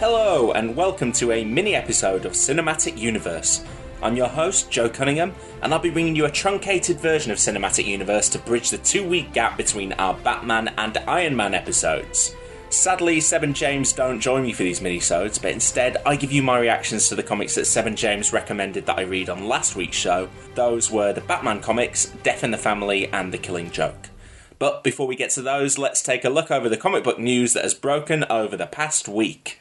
Hello, and welcome to a mini episode of Cinematic Universe. I'm your host, Joe Cunningham, and I'll be bringing you a truncated version of Cinematic Universe to bridge the two week gap between our Batman and Iron Man episodes. Sadly, Seb and James don't join me for these minisodes, but instead I give you my reactions to the comics that Seb and James recommended that I read on last week's show. Those were the Batman comics, Death in the Family, and The Killing Joke. But before we get to those, let's take a look over the comic book news that has broken over the past week.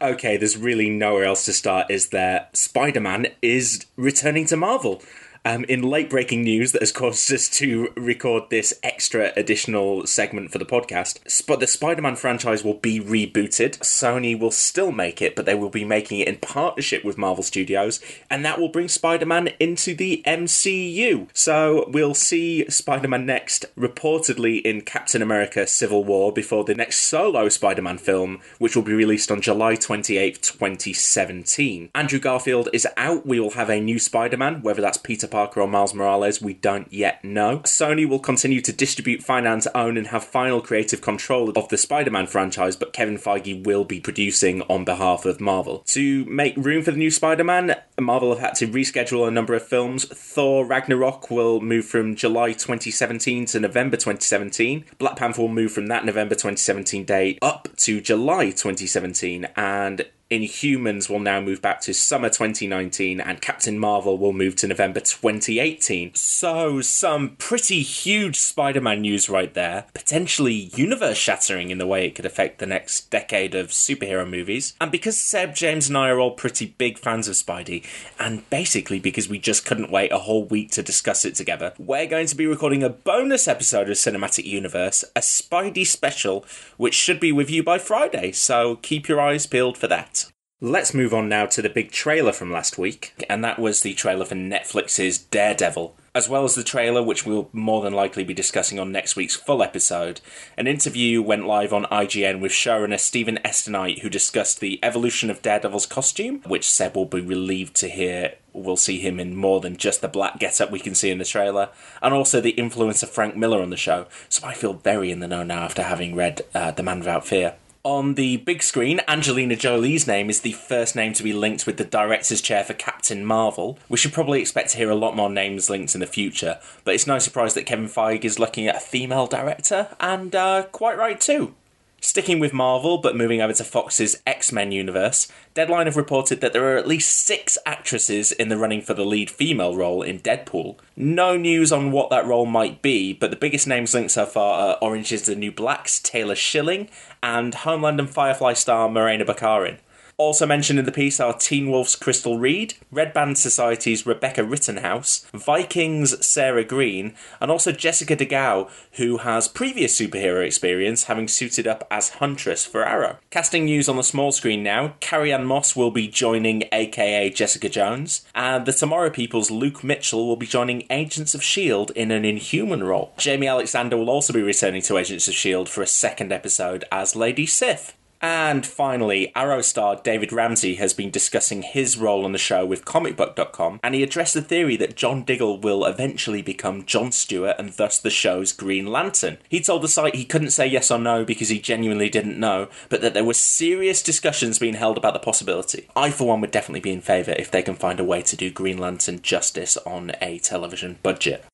Okay, there's really nowhere else to start, is there? Spider Man is returning to Marvel. Um, in late breaking news that has caused us to record this extra additional segment for the podcast, Sp- the Spider Man franchise will be rebooted. Sony will still make it, but they will be making it in partnership with Marvel Studios, and that will bring Spider Man into the MCU. So we'll see Spider Man next, reportedly in Captain America Civil War, before the next solo Spider Man film, which will be released on July 28th, 2017. Andrew Garfield is out. We will have a new Spider Man, whether that's Peter Parker or Miles Morales, we don't yet know. Sony will continue to distribute, finance, own, and have final creative control of the Spider Man franchise, but Kevin Feige will be producing on behalf of Marvel. To make room for the new Spider Man, Marvel have had to reschedule a number of films. Thor Ragnarok will move from July 2017 to November 2017. Black Panther will move from that November 2017 date up to July 2017, and Inhumans will now move back to summer 2019 and Captain Marvel will move to November 2018. So, some pretty huge Spider Man news right there. Potentially universe shattering in the way it could affect the next decade of superhero movies. And because Seb, James, and I are all pretty big fans of Spidey, and basically because we just couldn't wait a whole week to discuss it together, we're going to be recording a bonus episode of Cinematic Universe, a Spidey special, which should be with you by Friday. So, keep your eyes peeled for that. Let's move on now to the big trailer from last week, and that was the trailer for Netflix's Daredevil. As well as the trailer, which we'll more than likely be discussing on next week's full episode, an interview went live on IGN with showrunner Steven S. DeKnight, who discussed the evolution of Daredevil's costume, which Seb will be relieved to hear we'll see him in more than just the black getup we can see in the trailer, and also the influence of Frank Miller on the show. So I feel very in the know now after having read uh, The Man Without Fear. On the big screen, Angelina Jolie's name is the first name to be linked with the director's chair for Captain Marvel. We should probably expect to hear a lot more names linked in the future, but it's no surprise that Kevin Feige is looking at a female director, and uh, quite right too. Sticking with Marvel, but moving over to Fox's X Men universe, Deadline have reported that there are at least six actresses in the running for the lead female role in Deadpool. No news on what that role might be, but the biggest names linked so far are Orange is the New Black's Taylor Schilling and Homeland and Firefly star Morena Baccarin. Also mentioned in the piece are Teen Wolf's Crystal Reed, Red Band Society's Rebecca Rittenhouse, Vikings' Sarah Green, and also Jessica De Gouw, who has previous superhero experience having suited up as Huntress for Arrow. Casting news on the small screen now, Carrie-Anne Moss will be joining aka Jessica Jones, and the Tomorrow People's Luke Mitchell will be joining Agents of S.H.I.E.L.D. in an inhuman role. Jaimie Alexander will also be returning to Agents of S.H.I.E.L.D. for a second episode as Lady Sif. And finally, Arrow star David Ramsey has been discussing his role on the show with comicbook.com, and he addressed the theory that John Diggle will eventually become John Stewart and thus the show's Green Lantern. He told the site he couldn't say yes or no because he genuinely didn't know, but that there were serious discussions being held about the possibility. I, for one, would definitely be in favour if they can find a way to do Green Lantern justice on a television budget.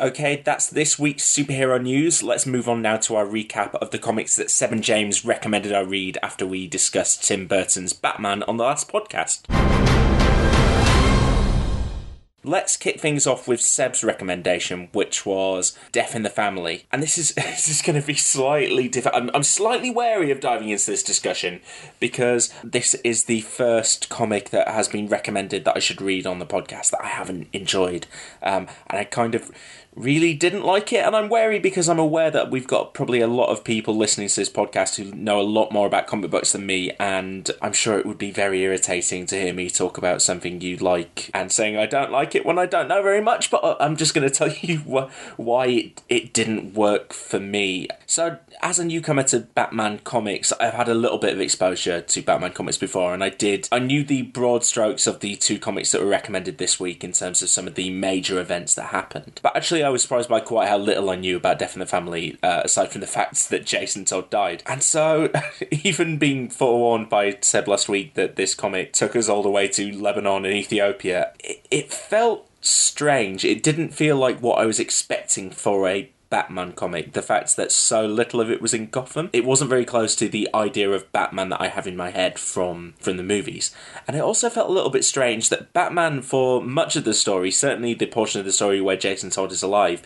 Okay, that's this week's superhero news. Let's move on now to our recap of the comics that Seb and James recommended I read after we discussed Tim Burton's Batman on the last podcast. Let's kick things off with Seb's recommendation, which was Death in the Family. And this is this is going to be slightly different. I'm, I'm slightly wary of diving into this discussion because this is the first comic that has been recommended that I should read on the podcast that I haven't enjoyed. Um, and I kind of really didn't like it, and I'm wary because I'm aware that we've got probably a lot of people listening to this podcast who know a lot more about comic books than me, and I'm sure it would be very irritating to hear me talk about something you like and saying I don't like it when I don't know very much, but I'm just going to tell you why it, it didn't work for me. So, as a newcomer to Batman comics, I've had a little bit of exposure to Batman comics before, and I did. I knew the broad strokes of the two comics that were recommended this week in terms of some of the major events that happened. But actually, I was surprised by quite how little I knew about Death in the Family, uh, aside from the fact that Jason Todd died. And so, even being forewarned by Seb last week that this comic took us all the way to Lebanon and Ethiopia, it, it felt strange. It didn't feel like what I was expecting for a Batman comic, the fact that so little of it was in Gotham, it wasn't very close to the idea of Batman that I have in my head from from the movies. And it also felt a little bit strange that Batman, for much of the story, certainly the portion of the story where Jason Todd is alive,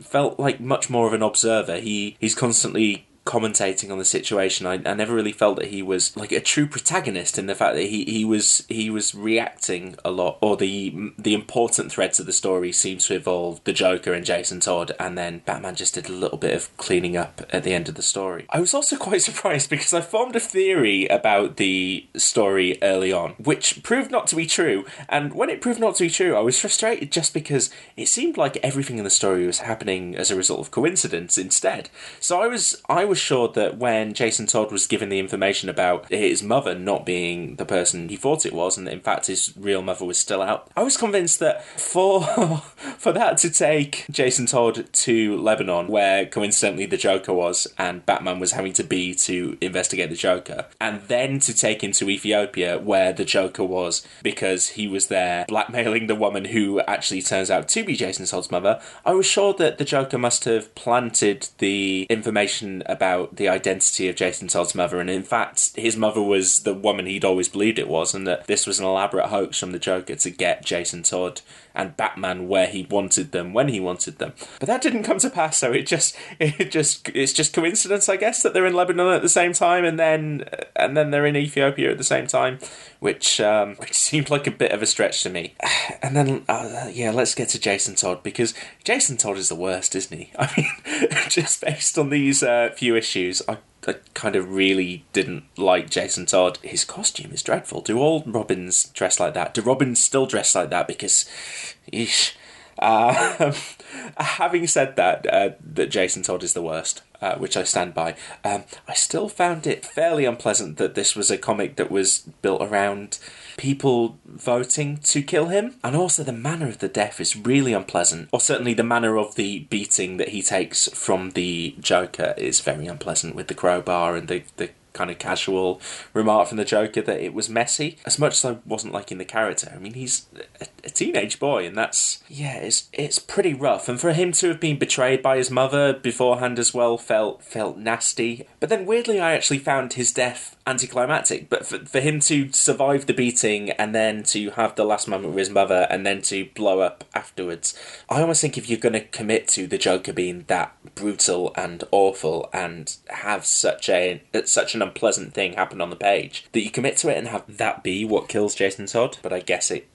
felt like much more of an observer. He he's constantly commentating on the situation. I, I never really felt that he was like a true protagonist in the fact that he, he was he was reacting a lot, or the the important threads of the story seems to involve the Joker and Jason Todd, and then Batman just did a little bit of cleaning up at the end of the story. I was also quite surprised because I formed a theory about the story early on, which proved not to be true. And when it proved not to be true, I was frustrated just because it seemed like everything in the story was happening as a result of coincidence instead. So I was I was sure that when Jason Todd was given the information about his mother not being the person he thought it was, and in fact his real mother was still out, I was convinced that for for that to take Jason Todd to Lebanon, where coincidentally the Joker was, and Batman was having to be to investigate the Joker, and then to take him to Ethiopia, where the Joker was because he was there blackmailing the woman who actually turns out to be Jason Todd's mother, I was sure that the Joker must have planted the information about about the identity of Jason Todd's mother, and in fact, his mother was the woman he'd always believed it was, and that this was an elaborate hoax from the Joker to get Jason Todd and Batman where he wanted them when he wanted them. But that didn't come to pass, so it just it just it's just coincidence, I guess, that they're in Lebanon at the same time, and then and then they're in Ethiopia at the same time, which um, which seemed like a bit of a stretch to me. And then uh, yeah, let's get to Jason Todd because Jason Todd is the worst, isn't he? I mean, just based on these uh, few issues, I I kind of really didn't like Jason Todd. His costume is dreadful. Do all Robins dress like that? Do Robins still dress like that? Because, eesh. Uh, having said that, uh, that Jason Todd is the worst, uh, which I stand by. Um, I still found it fairly unpleasant that this was a comic that was built around people voting to kill him. And also, the manner of the death is really unpleasant. Or certainly, the manner of the beating that he takes from the Joker is very unpleasant with the crowbar and the, the kind of casual remark from the Joker that it was messy. As much as I wasn't liking the character, I mean, he's a, a, teenage boy, and that's yeah, it's it's pretty rough. And for him to have been betrayed by his mother beforehand as well felt felt nasty. But then weirdly, I actually found his death anticlimactic. But for, for him to survive the beating and then to have the last moment with his mother and then to blow up afterwards, I almost think if you're going to commit to the Joker being that brutal and awful and have such a such an unpleasant thing happen on the page, that you commit to it and have that be what kills Jason Todd. But I guess it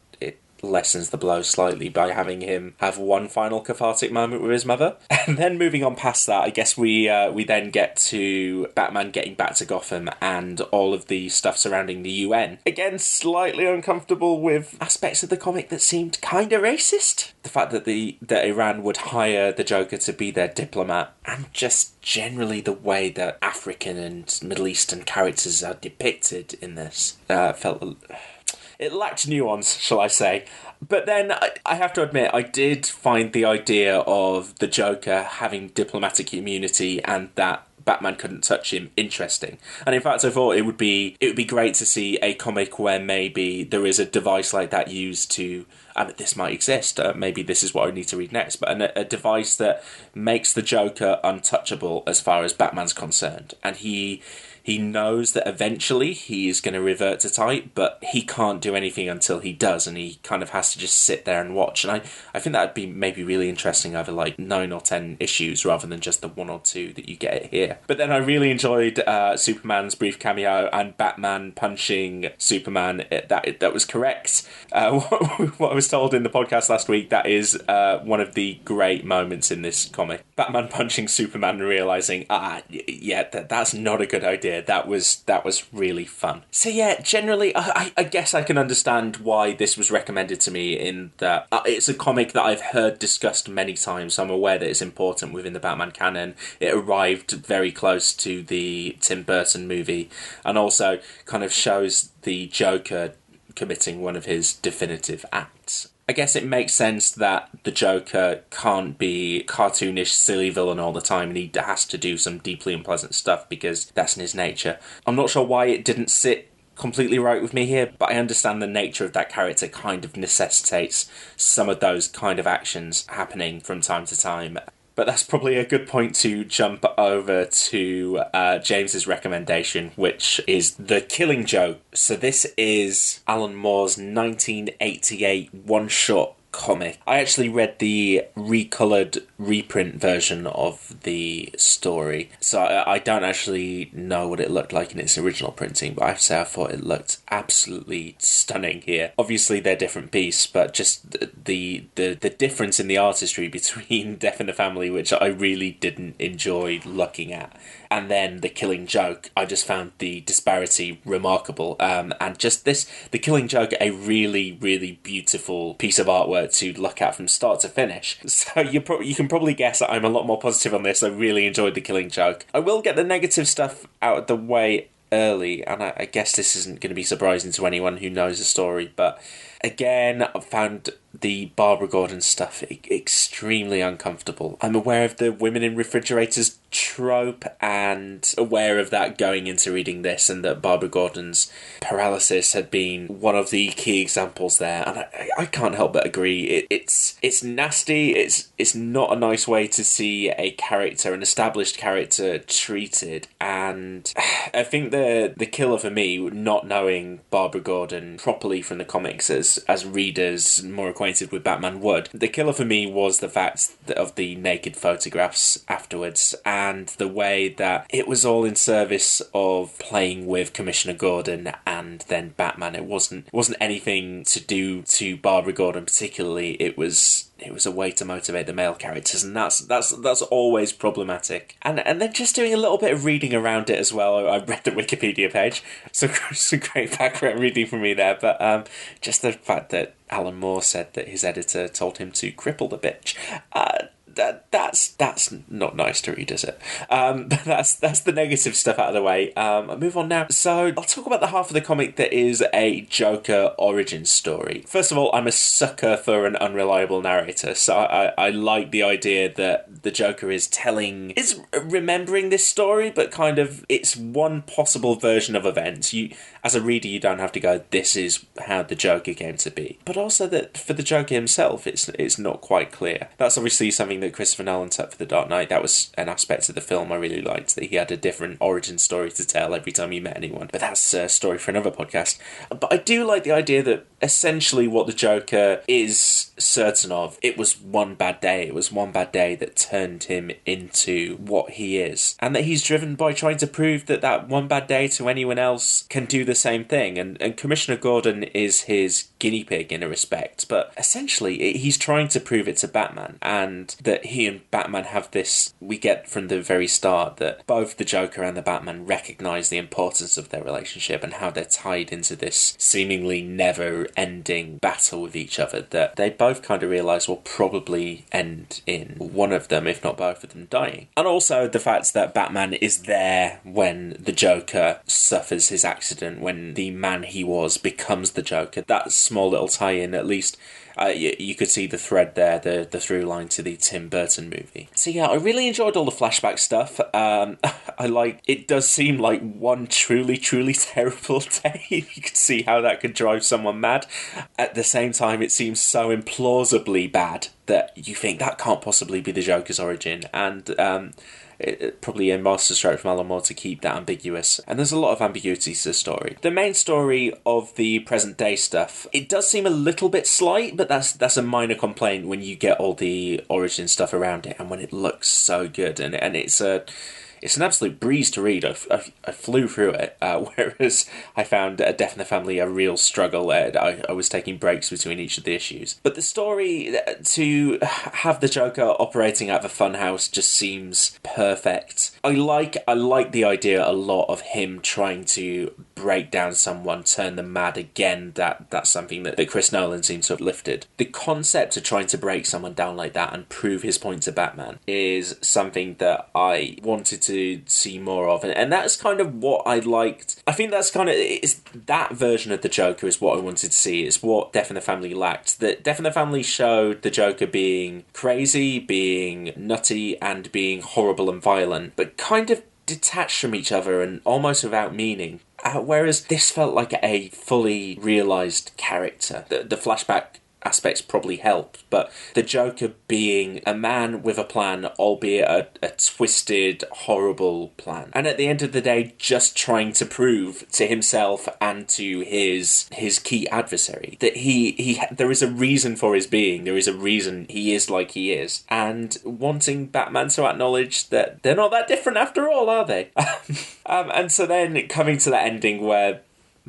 lessens the blow slightly by having him have one final cathartic moment with his mother. And then moving on past that, I guess we uh, we then get to Batman getting back to Gotham and all of the stuff surrounding the UN. Again, slightly uncomfortable with aspects of the comic that seemed kind of racist. The fact that the that Iran would hire the Joker to be their diplomat, and just generally the way that African and Middle Eastern characters are depicted in this uh, felt it lacked nuance, shall I say. But then I, have to admit, I did find the idea of the Joker having diplomatic immunity and that Batman couldn't touch him interesting. And in fact, I thought it would be it would be great to see a comic where maybe there is a device like that used to. And this might exist. Uh, maybe this is what I need to read next. But a, a device that makes the Joker untouchable as far as Batman's concerned, and he he knows that eventually he is going to revert to type, but he can't do anything until he does, and he kind of has to just sit there and watch. And I, I think that'd be maybe really interesting over like nine or ten issues rather than just the one or two that you get here. But then I really enjoyed uh, Superman's brief cameo and Batman punching Superman. That that was correct. Uh, what I was told in the podcast last week that is uh, one of the great moments in this comic. Batman punching Superman realizing, ah, yeah, that, that's not a good idea that was that was really fun. So yeah, generally, I, I guess I can understand why this was recommended to me. In that uh, it's a comic that I've heard discussed many times. So I'm aware that it's important within the Batman canon. It arrived very close to the Tim Burton movie, and also kind of shows the Joker committing one of his definitive acts. I guess it makes sense that the Joker can't be cartoonish, silly villain all the time, and he has to do some deeply unpleasant stuff because that's in his nature. I'm not sure why it didn't sit completely right with me here, but I understand the nature of that character kind of necessitates some of those kind of actions happening from time to time. But that's probably a good point to jump over to uh, James's recommendation, which is The Killing Joke. So, this is Alan Moore's 1988 one shot comic. I actually read the recolored reprint version of the story, so I, I, don't actually know what it looked like in its original printing, but I have to say I thought it looked absolutely stunning here. Obviously, they're different beasts, but just the the the difference in the artistry between Death in the Family, which I really didn't enjoy looking at, and then the Killing Joke, I just found the disparity remarkable. Um, and just this, the Killing Joke, a really really beautiful piece of artwork to look at from start to finish. So you pro- you can probably guess that I'm a lot more positive on this. I really enjoyed the Killing Joke. I will get the negative stuff out of the way early, and I, I guess this isn't going to be surprising to anyone who knows the story, but again, I found the Barbara Gordon stuff extremely uncomfortable. I'm aware of the women in refrigerators trope and aware of that going into reading this, and that Barbara Gordon's paralysis had been one of the key examples there. And I, I can't help but agree. It, it's it's nasty. It's it's not a nice way to see a character, an established character, treated. And I think the the killer for me, not knowing Barbara Gordon properly from the comics as as readers more acquainted acquainted with Batman would. The killer for me was the fact of the naked photographs afterwards and the way that it was all in service of playing with Commissioner Gordon and then Batman. It wasn't wasn't anything to do to Barbara Gordon particularly. It was it was a way to motivate the male characters, and that's that's that's always problematic. And and then just doing a little bit of reading around it as well. I read the Wikipedia page, so some great background reading for me there. But um, just the fact that Alan Moore said that his editor told him to cripple the bitch. Uh, that that's that's not nice to read, is it? Um, that's that's the negative stuff out of the way. Um, I'll move on now. So I'll talk about the half of the comic that is a Joker origin story. First of all, I'm a sucker for an unreliable narrator, so I, I like the idea that the Joker is telling is remembering this story, but kind of it's one possible version of events. You as a reader, you don't have to go. This is how the Joker came to be, but also that for the Joker himself, it's it's not quite clear. That's obviously something that Christopher Nolan set for The Dark Knight. That was an aspect of the film I really liked, that he had a different origin story to tell every time he met anyone. But that's a story for another podcast. But I do like the idea that essentially what the Joker is certain of. It was one bad day. It was one bad day that turned him into what he is. And that he's driven by trying to prove that that one bad day to anyone else can do the same thing. And, and Commissioner Gordon is his guinea pig in a respect. But essentially, he's trying to prove it to Batman. And that he and Batman have this, we get from the very start that both the Joker and the Batman recognize the importance of their relationship and how they're tied into this seemingly never ending battle with each other that they both kind of realize will probably end in one of them, if not both of them, dying. And also the fact that Batman is there when the Joker suffers his accident, when the man he was becomes the Joker. That small little tie in, at least uh, you, you, could see the thread there, the the through line to the Tim Burton movie. So yeah, I really enjoyed all the flashback stuff. Um, I like it. Does seem like one truly, truly terrible day. you could see how that could drive someone mad. At the same time, it seems so implausibly bad that you think that can't possibly be the Joker's origin, and um, it, it, probably a masterstroke from Alan Moore to keep that ambiguous. And there's a lot of ambiguity to the story. The main story of the present day stuff, it does seem a little bit slight, but that's that's a minor complaint when you get all the origin stuff around it and when it looks so good and and it's a it's an absolute breeze to read. I, I, I flew through it, uh, whereas I found a Death in the Family a real struggle. I, I was taking breaks between each of the issues. But the story uh, to have the Joker operating out of a funhouse just seems perfect. I like I like the idea a lot of him trying to break down someone, turn them mad again. That that's something that, that Chris Nolan seems to have lifted. The concept of trying to break someone down like that and prove his point to Batman is something that I wanted to see more of, and, and that's kind of what I liked. I think that's kind of is that version of the Joker is what I wanted to see. Is what Death in the Family lacked. That Death in the Family showed the Joker being crazy, being nutty, and being horrible and violent, but kind of detached from each other and almost without meaning. Uh, whereas this felt like a fully realised character. The, the flashback aspects probably help, but the Joker being a man with a plan, albeit a, a, twisted, horrible plan, and at the end of the day, just trying to prove to himself and to his his key adversary that he he there is a reason for his being, there is a reason he is like he is, and wanting Batman to acknowledge that they're not that different after all, are they? um, and so then coming to that ending where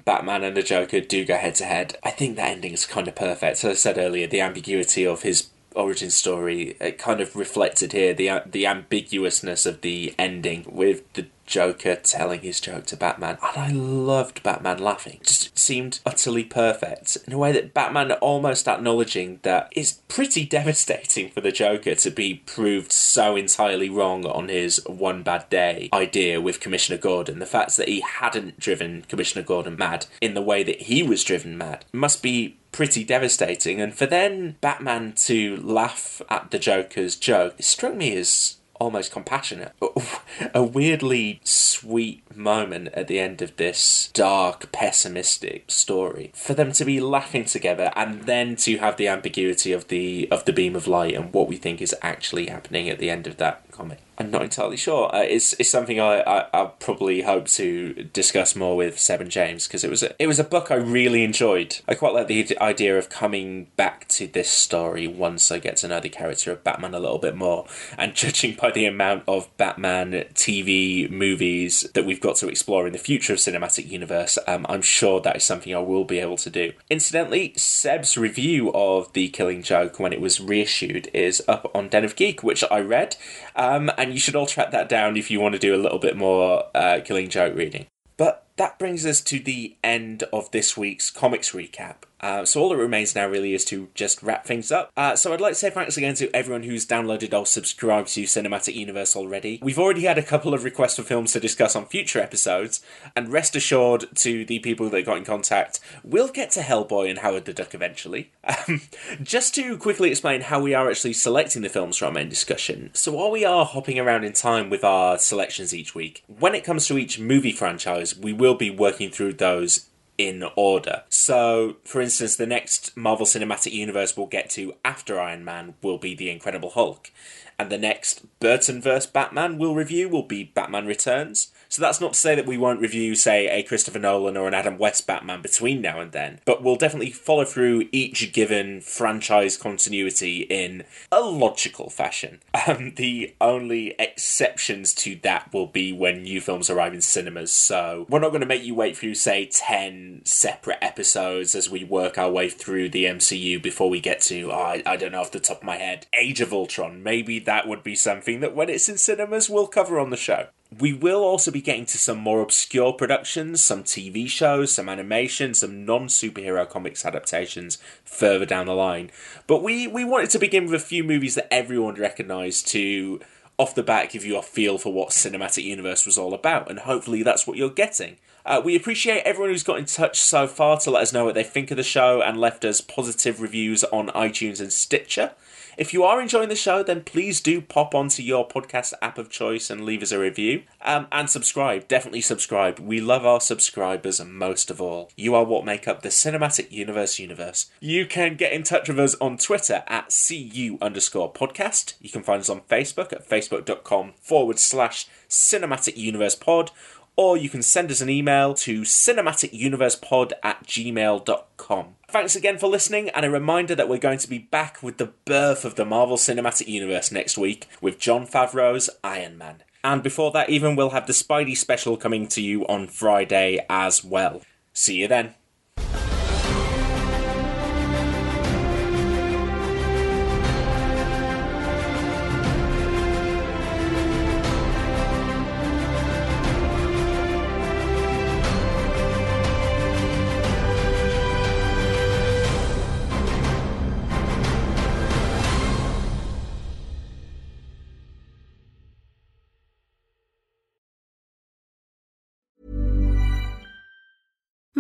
Batman and the Joker do go head to head. I think that ending is kind of perfect. As I said earlier, the ambiguity of his origin story it kind of reflected here the uh, the ambiguousness of the ending with the Joker telling his joke to Batman, and I loved Batman laughing. It just seemed utterly perfect in a way that Batman almost acknowledging that it's pretty devastating for the Joker to be proved so entirely wrong on his one bad day idea with Commissioner Gordon. The fact that he hadn't driven Commissioner Gordon mad in the way that he was driven mad must be pretty devastating. And for then Batman to laugh at the Joker's joke, it struck me as almost compassionate. A weirdly sweet moment at the end of this dark, pessimistic story. For them to be laughing together and then to have the ambiguity of the of the beam of light and what we think is actually happening at the end of that comic. I'm not entirely sure. Uh, it's it's something I, I I probably hope to discuss more with Seb and James because it was a, it was a book I really enjoyed. I quite like the idea of coming back to this story once I get to know the character of Batman a little bit more, and judging by the amount of Batman TV movies that we've got to explore in the future of cinematic universe, um, I'm sure that is something I will be able to do. Incidentally, Seb's review of The Killing Joke when it was reissued is up on Den of Geek, which I read. Um, and you should all track that down if you want to do a little bit more uh, Killing Joke reading. But that brings us to the end of this week's comics recap. Uh, so all that remains now really is to just wrap things up. Uh, so I'd like to say thanks again to everyone who's downloaded or subscribed to Cinematic Universe already. We've already had a couple of requests for films to discuss on future episodes, and rest assured to the people that got in contact, we'll get to Hellboy and Howard the Duck eventually. Um, just to quickly explain how we are actually selecting the films for our main discussion. So while we are hopping around in time with our selections each week, when it comes to each movie franchise, we will be working through those in order. So, for instance, the next Marvel Cinematic Universe we'll get to after Iron Man will be The Incredible Hulk. And the next Burton vs. Batman we'll review will be Batman Returns. So that's not to say that we won't review, say, a Christopher Nolan or an Adam West Batman between now and then, but we'll definitely follow through each given franchise continuity in a logical fashion. Um, the only exceptions to that will be when new films arrive in cinemas, so we're not going to make you wait through, say, 10 separate episodes as we work our way through the MCU before we get to, oh, I, I don't know off the top of my head, Age of Ultron. Maybe that would be something that when it's in cinemas we'll cover on the show. We will also be getting to some more obscure productions, some TV shows, some animation, some non superhero comics adaptations further down the line. But we, we wanted to begin with a few movies that everyone recognised to, off the bat, give you a feel for what Cinematic Universe was all about, and hopefully that's what you're getting. Uh, we appreciate everyone who's got in touch so far to let us know what they think of the show and left us positive reviews on iTunes and Stitcher. If you are enjoying the show, then please do pop onto your podcast app of choice and leave us a review. Um, and subscribe. Definitely subscribe. We love our subscribers most of all. You are what make up the Cinematic Universe universe. You can get in touch with us on Twitter at CU underscore podcast. You can find us on Facebook at facebook.com forward slash cinematic universe pod or you can send us an email to cinematicuniversepod at gmail.com. Thanks again for listening, and a reminder that we're going to be back with the birth of the Marvel Cinematic Universe next week with Jon Favreau's Iron Man. And before that, even, we'll have the Spidey special coming to you on Friday as well. See you then.